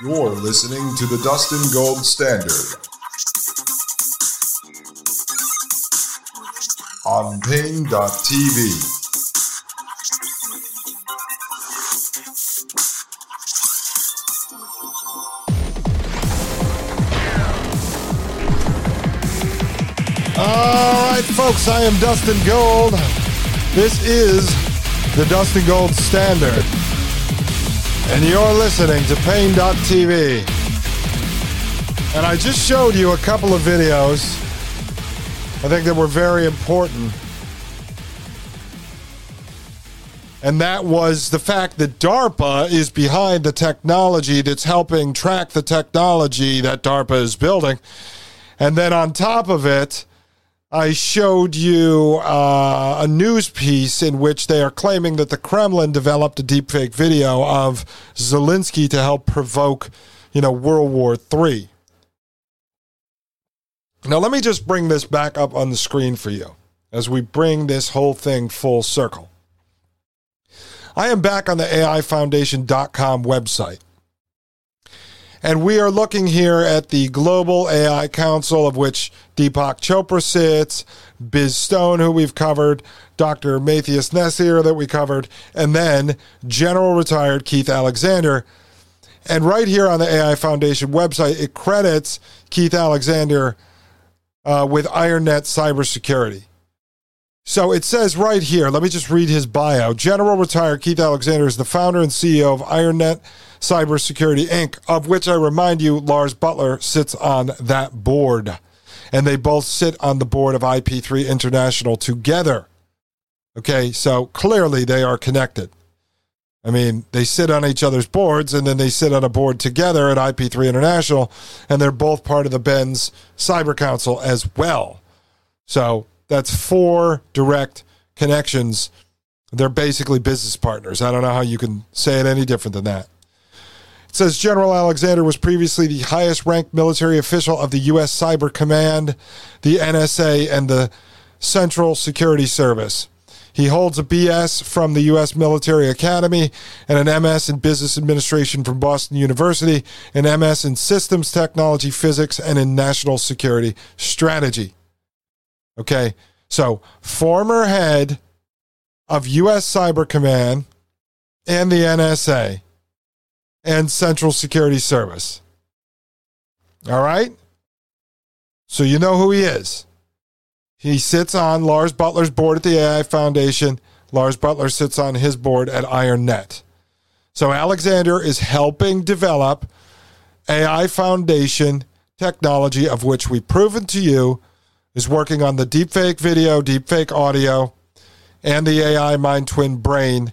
You're listening to the Dustin Gold Standard on Paine.tv. All right, folks, I am Dustin Gold. This is the Dustin Gold Standard. And you're listening to Paine.tv. And I just showed you a couple of videos I think that were very important. And that was the fact that DARPA is behind the technology that's helping track the technology that DARPA is building. And then on top of it, I showed you uh, a news piece in which they are claiming that the Kremlin developed a deepfake video of Zelensky to help provoke, you know, World War III. Now, let me just bring this back up on the screen for you as we bring this whole thing full circle. I am back on the AIFoundation.com website. And we are looking here at the Global AI Council, of which Deepak Chopra sits, Biz Stone, who we've covered, Dr. Matthias Niessner, that we covered, and then General Retired Keith Alexander. And right here on the AI Foundation website, it credits Keith Alexander uh, with IronNet cybersecurity. So it says right here, let me just read his bio. General Retired Keith Alexander is the founder and CEO of IronNet Cybersecurity Inc., of which I remind you, Lars Buttler sits on that board. And they both sit on the board of IP3 International together. Okay, so clearly they are connected. I mean, they sit on each other's boards and then they sit on a board together at IP3 International, and they're both part of the Ben's Cyber Council as well. So that's four direct connections. They're basically business partners. I don't know how you can say it any different than that. It says General Alexander was previously the highest ranked military official of the U.S. Cyber Command, the NSA, and the Central Security Service. He holds a BS from the U.S. Military Academy and an MS in Business Administration from Boston University, an MS in Systems Technology, Physics, and in National Security Strategy. Okay, so former head of U.S. Cyber Command and the NSA and Central Security Service. All right? So you know who he is. He sits on Lars Buttler's board at the AI Foundation. Lars Buttler sits on his board at IronNet. So Alexander is helping develop AI Foundation technology, of which we've proven to you is working on the deepfake video, deepfake audio, and the AI mind twin brain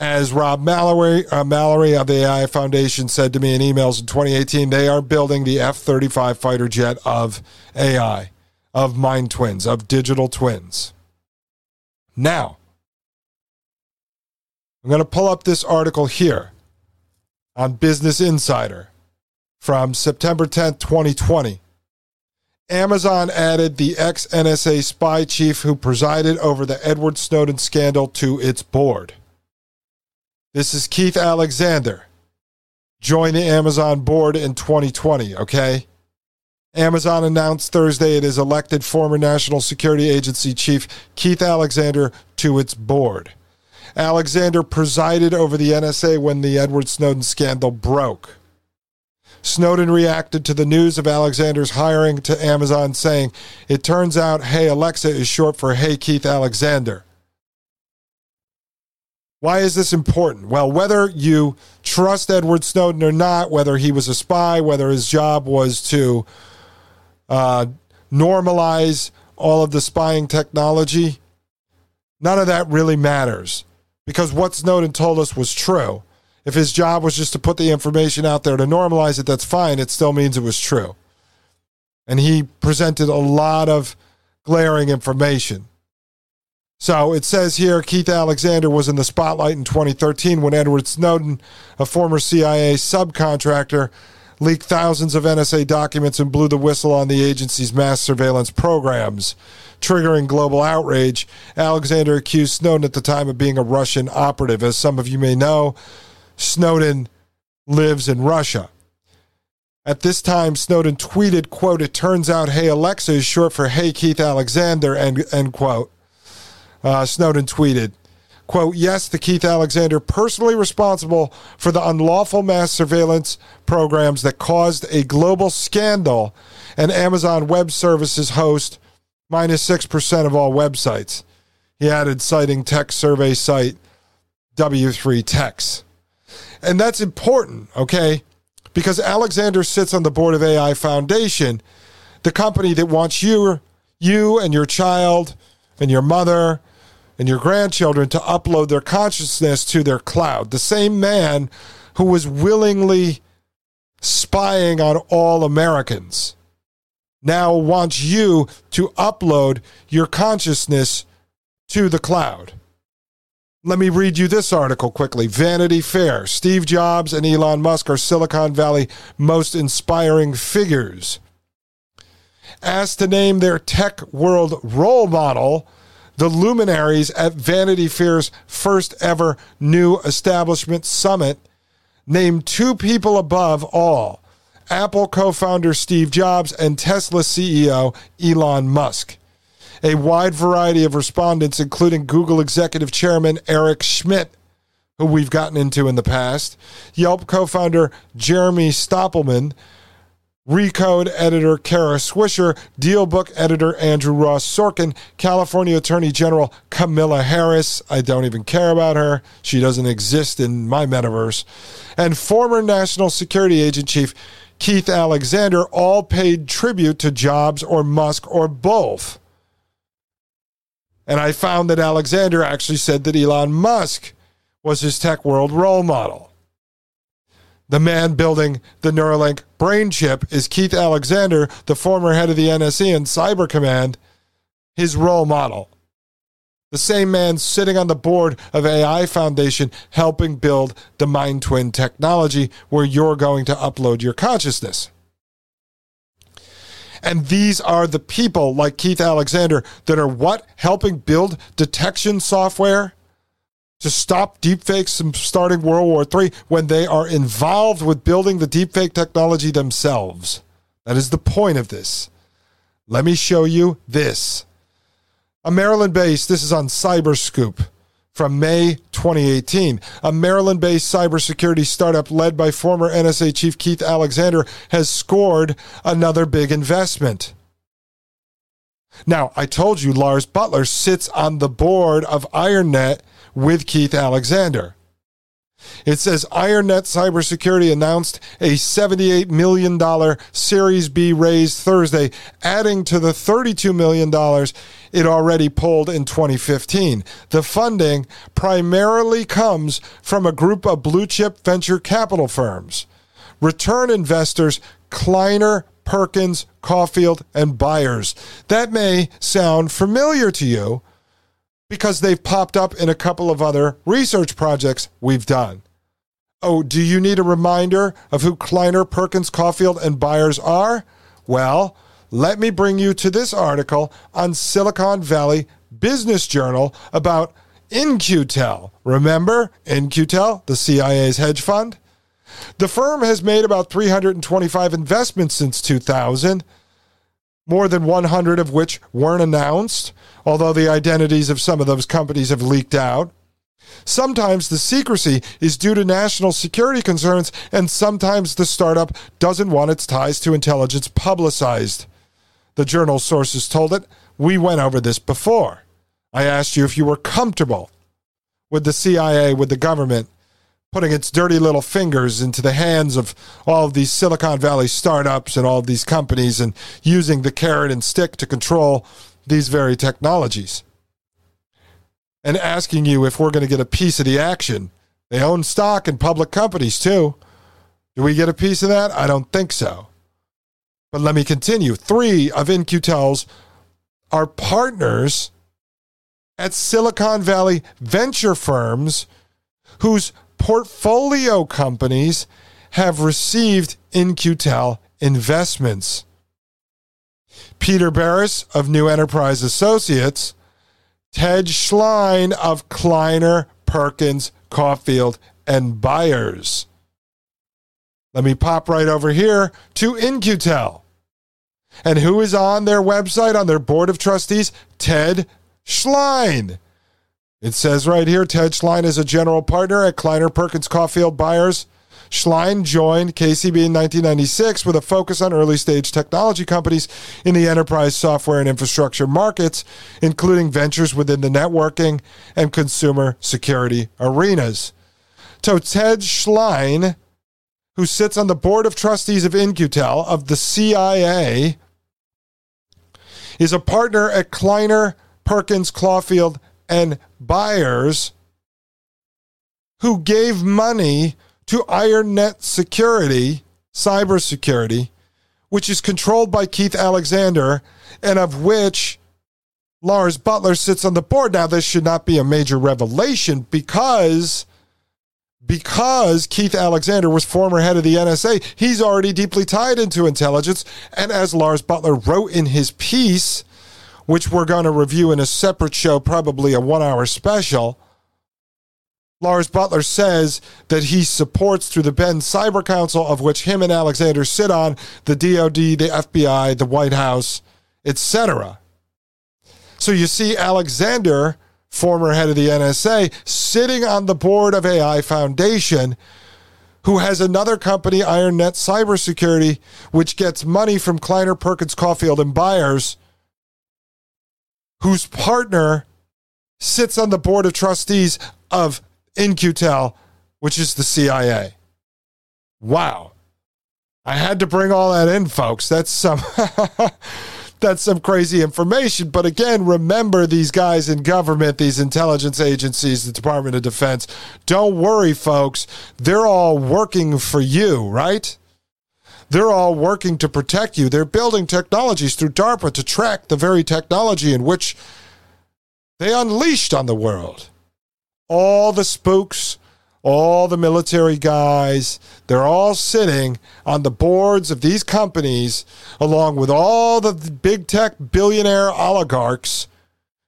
as Rob Mallory, uh, Mallory of the AI Foundation said to me in emails in 2018, they are building the F 35 fighter jet of AI, of mind twins, of digital twins. Now, I'm going to pull up this article here on Business Insider from September 10th, 2020. Amazon added the ex NSA spy chief who presided over the Edward Snowden scandal to its board. This is Keith Alexander. Joined the Amazon board in 2020, okay? Amazon announced Thursday it has elected former National Security Agency Chief Keith Alexander to its board. Alexander presided over the NSA when the Edward Snowden scandal broke. Snowden reacted to the news of Alexander's hiring to Amazon, saying, It turns out Hey Alexa is short for Hey Keith Alexander. Why is this important? Well, whether you trust Edward Snowden or not, whether he was a spy, whether his job was to uh, normalize all of the spying technology, none of that really matters because what Snowden told us was true. If his job was just to put the information out there to normalize it, that's fine. It still means it was true. And he presented a lot of glaring information. So it says here Keith Alexander was in the spotlight in 2013 when Edward Snowden, a former CIA subcontractor, leaked thousands of NSA documents and blew the whistle on the agency's mass surveillance programs, triggering global outrage. Alexander accused Snowden at the time of being a Russian operative. As some of you may know, Snowden lives in Russia. At this time, Snowden tweeted, quote, it turns out Hey Alexa is short for Hey Keith Alexander, end, end quote. Uh, Snowden tweeted, quote, yes, the Keith Alexander personally responsible for the unlawful mass surveillance programs that caused a global scandal and Amazon Web Services host minus 6% of all websites. He added, citing tech survey site W3 Techs. And that's important, okay? Because Alexander sits on the board of AI Foundation, the company that wants you, you and your child and your mother and your grandchildren to upload their consciousness to their cloud. The same man who was willingly spying on all Americans now wants you to upload your consciousness to the cloud. Let me read you this article quickly. Vanity Fair. Steve Jobs and Elon Musk are Silicon Valley most inspiring figures. Asked to name their tech world role model, the luminaries at Vanity Fair's first ever new establishment summit named two people above all Apple co founder Steve Jobs and Tesla CEO Elon Musk a wide variety of respondents, including Google executive chairman Eric Schmidt, who we've gotten into in the past, Yelp co founder Jeremy Stoppelman, Recode editor Kara Swisher, Dealbook editor Andrew Ross Sorkin, California Attorney General Kamala Harris. I don't even care about her. She doesn't exist in my metaverse. And former National Security Agent Chief Keith Alexander all paid tribute to Jobs or Musk or both. And I found that Alexander actually said that Elon Musk was his tech world role model. The man building the Neuralink brain chip is Keith Alexander, the former head of the NSA and Cyber Command, his role model. The same man sitting on the board of AI Foundation helping build the Mind Twin technology where you're going to upload your consciousness. And these are the people like Keith Alexander that are what? Helping build detection software to stop deepfakes from starting World War III when they are involved with building the deepfake technology themselves. That is the point of this. Let me show you this. A Maryland based, this is on Cyberscoop from May 2018. A Maryland based cybersecurity startup led by former NSA Chief Keith Alexander has scored another big investment. Now, I told you Lars Buttler sits on the board of IronNet with Keith Alexander. It says IronNet Cybersecurity announced a $78 million Series B raise Thursday, adding to the $32 million it already pulled in 2015. The funding primarily comes from a group of blue chip venture capital firms. Return investors Kleiner, Perkins, Caufield, and Byers. That may sound familiar to you because they've popped up in a couple of other research projects we've done. Oh, do you need a reminder of who Kleiner, Perkins, Caufield, and Byers are? Well, let me bring you to this article on Silicon Valley Business Journal about In-Q-Tel. Remember In-Q-Tel, the CIA's hedge fund? The firm has made about 325 investments since 2000 more than 100 of which weren't announced, although the identities of some of those companies have leaked out. Sometimes the secrecy is due to national security concerns, and sometimes the startup doesn't want its ties to intelligence publicized. The journal sources told it, We went over this before. I asked you if you were comfortable with the CIA, with the government, putting its dirty little fingers into the hands of all of these Silicon Valley startups and all of these companies and using the carrot and stick to control these very technologies. And asking you if we're going to get a piece of the action. They own stock in public companies too. Do we get a piece of that? I don't think so. But let me continue. Three of In-Q-Tel's are partners at Silicon Valley venture firms whose portfolio companies have received In-Q-Tel investments. Peter Barris of New Enterprise Associates, Ted Schlein of Kleiner, Perkins, Caufield, and Byers. Let me pop right over here to In-Q-Tel. And who is on their website, on their board of trustees? Ted Schlein. It says right here Ted Schlein is a general partner at Kleiner Perkins Caufield Byers. Schlein joined KCB in 1996 with a focus on early stage technology companies in the enterprise software and infrastructure markets, including ventures within the networking and consumer security arenas. So, Ted Schlein, who sits on the board of trustees of In-Q-Tel of the CIA, is a partner at Kleiner, Perkins, Caufield, and Byers, who gave money to IronNet Security, cybersecurity, which is controlled by Keith Alexander and of which Lars Buttler sits on the board. Now, this should not be a major revelation because because Keith Alexander was former head of the NSA, he's already deeply tied into intelligence. And as Lars Buttler wrote in his piece, which we're going to review in a separate show, probably a one hour special, Lars Buttler says that he supports through the Ben Cyber Council, of which him and Alexander sit on, the DoD, the FBI, the White House, etc. So you see Alexander former head of the NSA, sitting on the board of AI Foundation, who has another company, IronNet Cybersecurity, which gets money from Kleiner, Perkins, Caufield, and Byers, whose partner sits on the board of trustees of In-Q-Tel, which is the CIA. Wow. I had to bring all that in, folks. That's some that's some crazy information. But again, remember these guys in government, these intelligence agencies, the Department of Defense. Don't worry, folks. They're all working for you, right? They're all working to protect you. They're building technologies through DARPA to track the very technology in which they unleashed on the world. All the spooks, all the military guys, they're all sitting on the boards of these companies, along with all the big tech billionaire oligarchs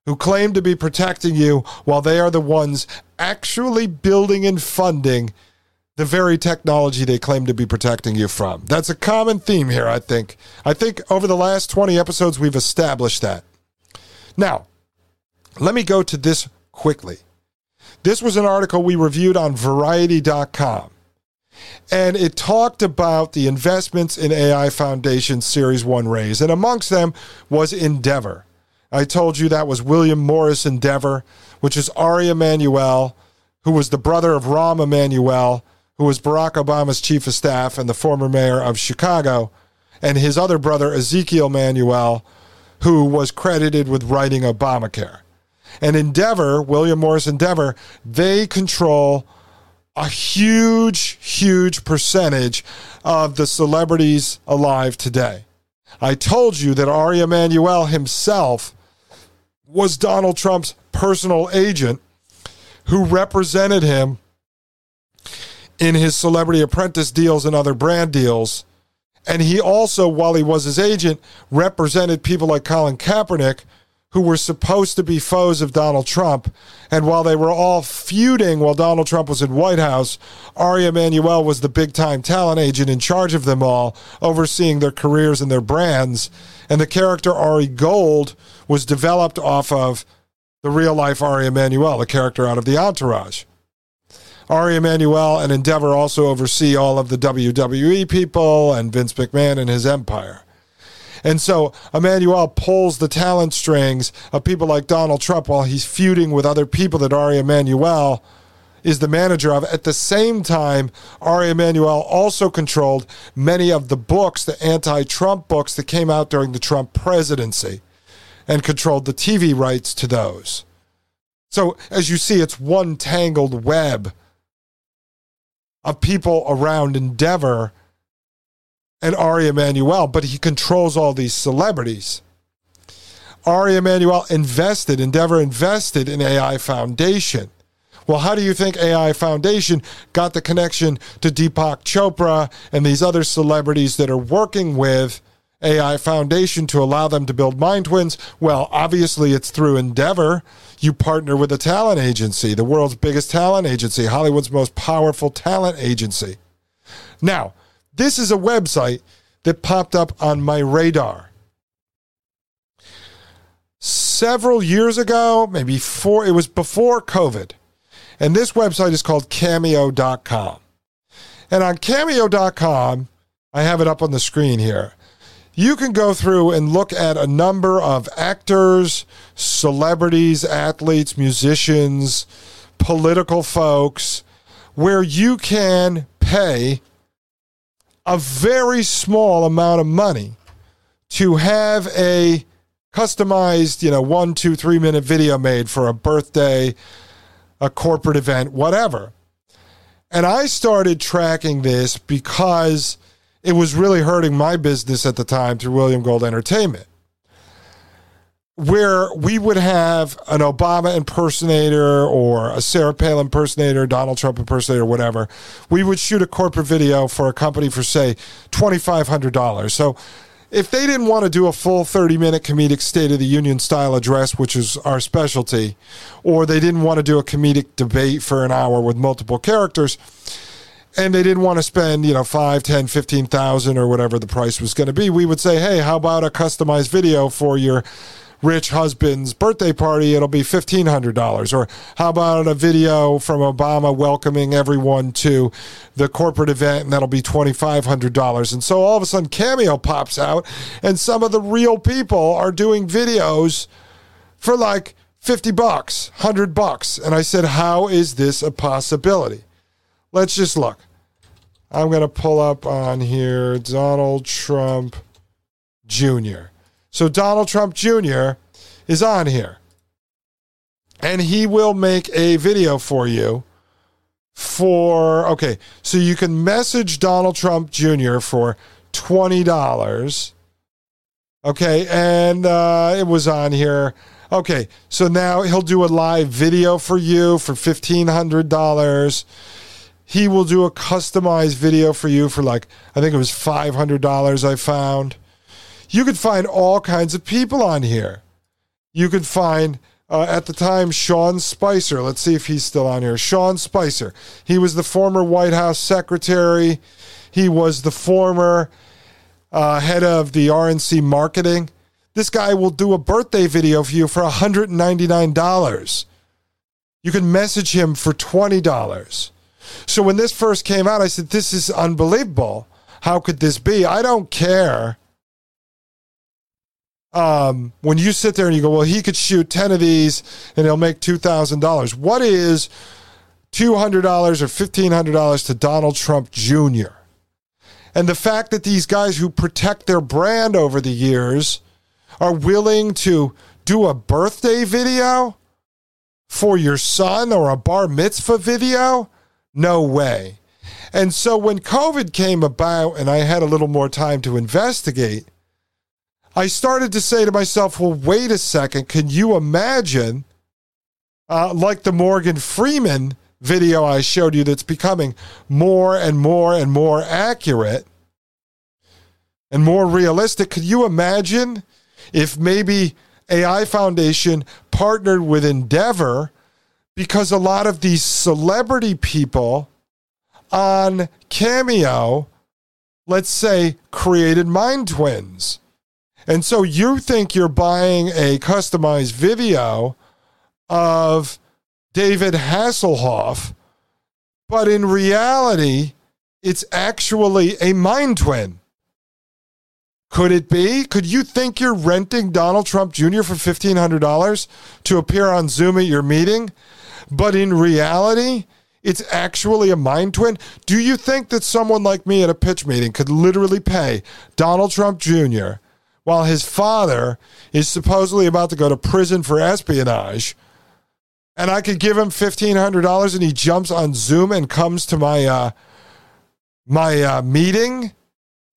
who claim to be protecting you while they are the ones actually building and funding the very technology they claim to be protecting you from. That's a common theme here, I think. I think over the last 20 episodes, we've established that. Now, let me go to this quickly. This was an article we reviewed on Variety.com. And it talked about the investments in AI Foundation Series 1 raise. And amongst them was Endeavor. I told you that was William Morris Endeavor, which is Ari Emanuel, who was the brother of Rahm Emanuel, who was Barack Obama's chief of staff and the former mayor of Chicago, and his other brother, Ezekiel Emanuel, who was credited with writing Obamacare. And Endeavor, William Morris Endeavor, they control a huge, huge percentage of the celebrities alive today. I told you that Ari Emanuel himself was Donald Trump's personal agent who represented him in his celebrity apprentice deals and other brand deals. And he also, while he was his agent, represented people like Colin Kaepernick, who were supposed to be foes of Donald Trump. And while they were all feuding while Donald Trump was in White House, Ari Emanuel was the big time talent agent in charge of them all, overseeing their careers and their brands. And the character Ari Gold was developed off of the real life Ari Emanuel, the character out of the Entourage. Ari Emanuel and Endeavor also oversee all of the WWE people and Vince McMahon and his empire. And so Emanuel pulls the talent strings of people like Donald Trump while he's feuding with other people that Ari Emanuel is the manager of. At the same time, Ari Emanuel also controlled many of the books, the anti Trump books that came out during the Trump presidency, and controlled the TV rights to those. So, as you see, it's one tangled web of people around Endeavor and Ari Emanuel, but he controls all these celebrities. Ari Emanuel invested, Endeavor invested in AI Foundation. Well, how do you think AI Foundation got the connection to Deepak Chopra and these other celebrities that are working with AI Foundation to allow them to build mind twins? Well, obviously, it's through Endeavor. You partner with a talent agency, the world's biggest talent agency, Hollywood's most powerful talent agency. Now, this is a website that popped up on my radar several years ago, maybe four, it was before COVID. And this website is called cameo.com. And on cameo.com, I have it up on the screen here. You can go through and look at a number of actors, celebrities, athletes, musicians, political folks, where you can pay a very small amount of money to have a customized, you know, one, two, three minute video made for a birthday, a corporate event, whatever. And I started tracking this because it was really hurting my business at the time through William Gold Entertainment where we would have an Obama impersonator or a Sarah Palin impersonator, Donald Trump impersonator, whatever. We would shoot a corporate video for a company for, say, $2,500. So if they didn't want to do a full 30 minute comedic State of the Union style address, which is our specialty, or they didn't want to do a comedic debate for an hour with multiple characters, and they didn't want to spend you know five ten fifteen thousand or whatever the price was going to be we would say hey how about a customized video for your rich husband's birthday party, it'll be $1,500. Or how about a video from Obama welcoming everyone to the corporate event, and that'll be $2,500. And so all of a sudden, Cameo pops out, and some of the real people are doing videos for like 50 bucks, 100 bucks. And I said, how is this a possibility? Let's just look. I'm going to pull up on here Donald Trump Jr. So Donald Trump Jr. is on here. And he will make a video for you for, okay, so you can message Donald Trump Jr. for $20. Okay, and uh, it was on here. Okay, so now he'll do a live video for you for $1,500. He will do a customized video for you for like, I think it was $500 I found. You could find all kinds of people on here. You could find, uh, at the time, Sean Spicer. Let's see if he's still on here. Sean Spicer. He was the former White House secretary. He was the former uh, head of the RNC marketing. This guy will do a birthday video for you for $199. You can message him for $20. So when this first came out, I said, This is unbelievable. How could this be? I don't care um, when you sit there and you go, well, he could shoot 10 of these and he'll make $2,000. What is $200 or $1,500 to Donald Trump Jr.? And the fact that these guys who protect their brand over the years are willing to do a birthday video for your son or a bar mitzvah video? No way. And so when COVID came about and I had a little more time to investigate, I started to say to myself, well, wait a second. Can you imagine, uh, like the Morgan Freeman video I showed you that's becoming more and more and more accurate and more realistic? Could you imagine if maybe AI Foundation partnered with Endeavor because a lot of these celebrity people on Cameo, let's say, created mind twins? And so you think you're buying a customized video of David Hasselhoff, but in reality, it's actually a mind twin. Could it be? Could you think you're renting Donald Trump Jr. for $1,500 to appear on Zoom at your meeting? But in reality, it's actually a mind twin. Do you think that someone like me at a pitch meeting could literally pay Donald Trump Jr. while his father is supposedly about to go to prison for espionage? And I could give him $1,500 and he jumps on Zoom and comes to my, uh, my uh, meeting?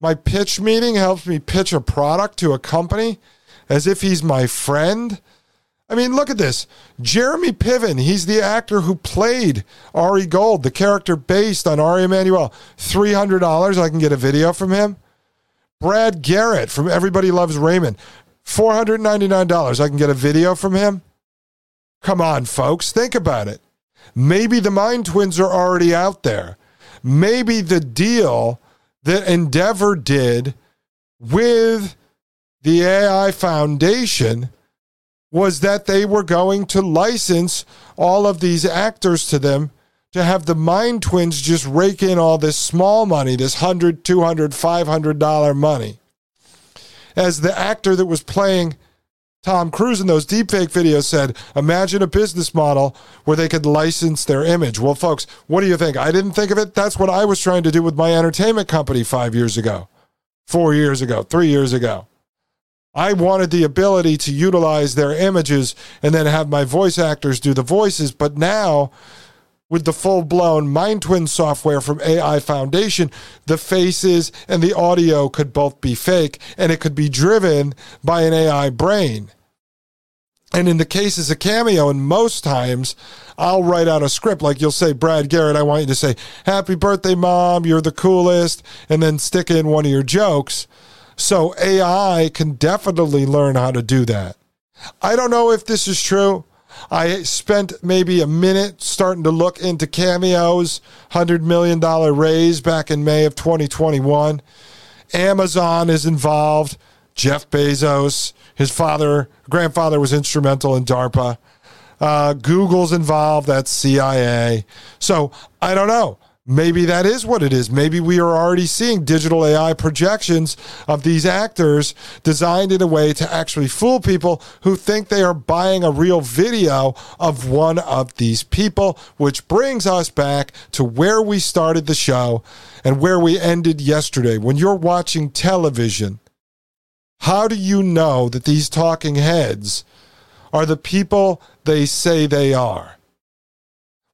My pitch meeting helps me pitch a product to a company as if he's my friend. I mean, look at this. Jeremy Piven, he's the actor who played Ari Gold, the character based on Ari Emanuel. $300, I can get a video from him. Brad Garrett from Everybody Loves Raymond, $499, I can get a video from him. Come on, folks, think about it. Maybe the Mind Twins are already out there. Maybe the deal that Endeavor did with the AI Foundation was that they were going to license all of these actors to them to have the mind twins just rake in all this small money, this 100, 200, 500 dollar money. As the actor that was playing Tom Cruise in those deepfake videos said, imagine a business model where they could license their image. Well, folks, what do you think? I didn't think of it. That's what I was trying to do with my entertainment company five years ago, four years ago, three years ago. I wanted the ability to utilize their images and then have my voice actors do the voices. But now, with the full blown Mind Twin software from AI Foundation, the faces and the audio could both be fake and it could be driven by an AI brain. And in the cases of Cameo, and most times I'll write out a script like you'll say, Brad Garrett, I want you to say, Happy birthday, mom, you're the coolest, and then stick in one of your jokes. So AI can definitely learn how to do that. I don't know if this is true. I spent maybe a minute starting to look into Cameo's $100 million raise back in May of 2021. Amazon is involved. Jeff Bezos, his father, grandfather was instrumental in DARPA. Uh, Google's involved. That's CIA. So I don't know. Maybe that is what it is. Maybe we are already seeing digital AI projections of these actors designed in a way to actually fool people who think they are buying a real video of one of these people, which brings us back to where we started the show and where we ended yesterday. When you're watching television, how do you know that these talking heads are the people they say they are?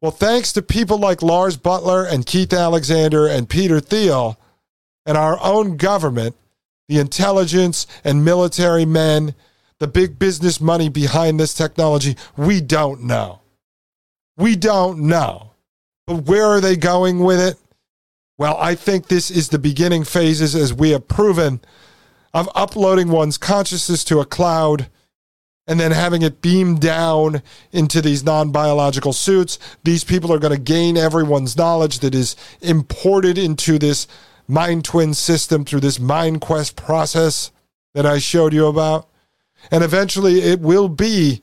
Well, thanks to people like Lars Buttler and Keith Alexander and Peter Thiel and our own government, the intelligence and military men, the big business money behind this technology, we don't know. We don't know. But where are they going with it? Well, I think this is the beginning phases, as we have proven, of uploading one's consciousness to a cloud and then having it beamed down into these non biological suits. These people are going to gain everyone's knowledge that is imported into this Mind Twin system through this Mind Quest process that I showed you about. And eventually it will be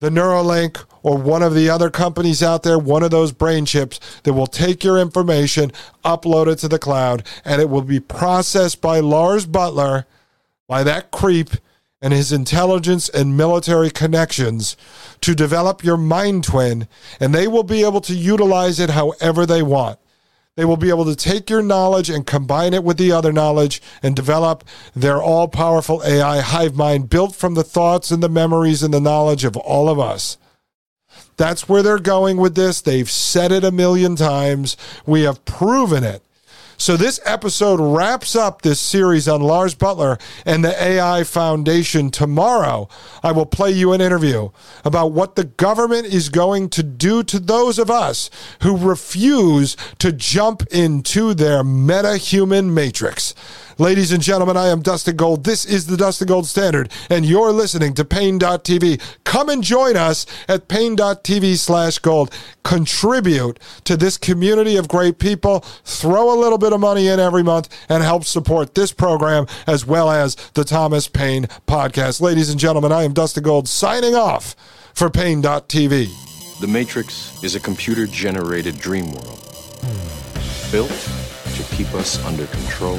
the Neuralink or one of the other companies out there, one of those brain chips that will take your information, upload it to the cloud, and it will be processed by Lars Buttler, by that creep and his intelligence and military connections to develop your mind twin, and they will be able to utilize it however they want. They will be able to take your knowledge and combine it with the other knowledge and develop their all powerful AI hive mind built from the thoughts and the memories and the knowledge of all of us. That's where they're going with this. They've said it a million times. We have proven it. So this episode wraps up this series on Lars Buttler and the AI Foundation. Tomorrow, I will play you an interview about what the government is going to do to those of us who refuse to jump into their meta-human matrix. Ladies and gentlemen, I am Dustin Gold. This is the Dustin Gold Standard, and you're listening to Paine.tv. Come and join us at Paine.tv slash gold. Contribute to this community of great people. Throw a little bit of money in every month and help support this program as well as the Thomas Paine podcast. Ladies and gentlemen, I am Dustin Gold signing off for Paine.tv. The Matrix is a computer generated dream world built to keep us under control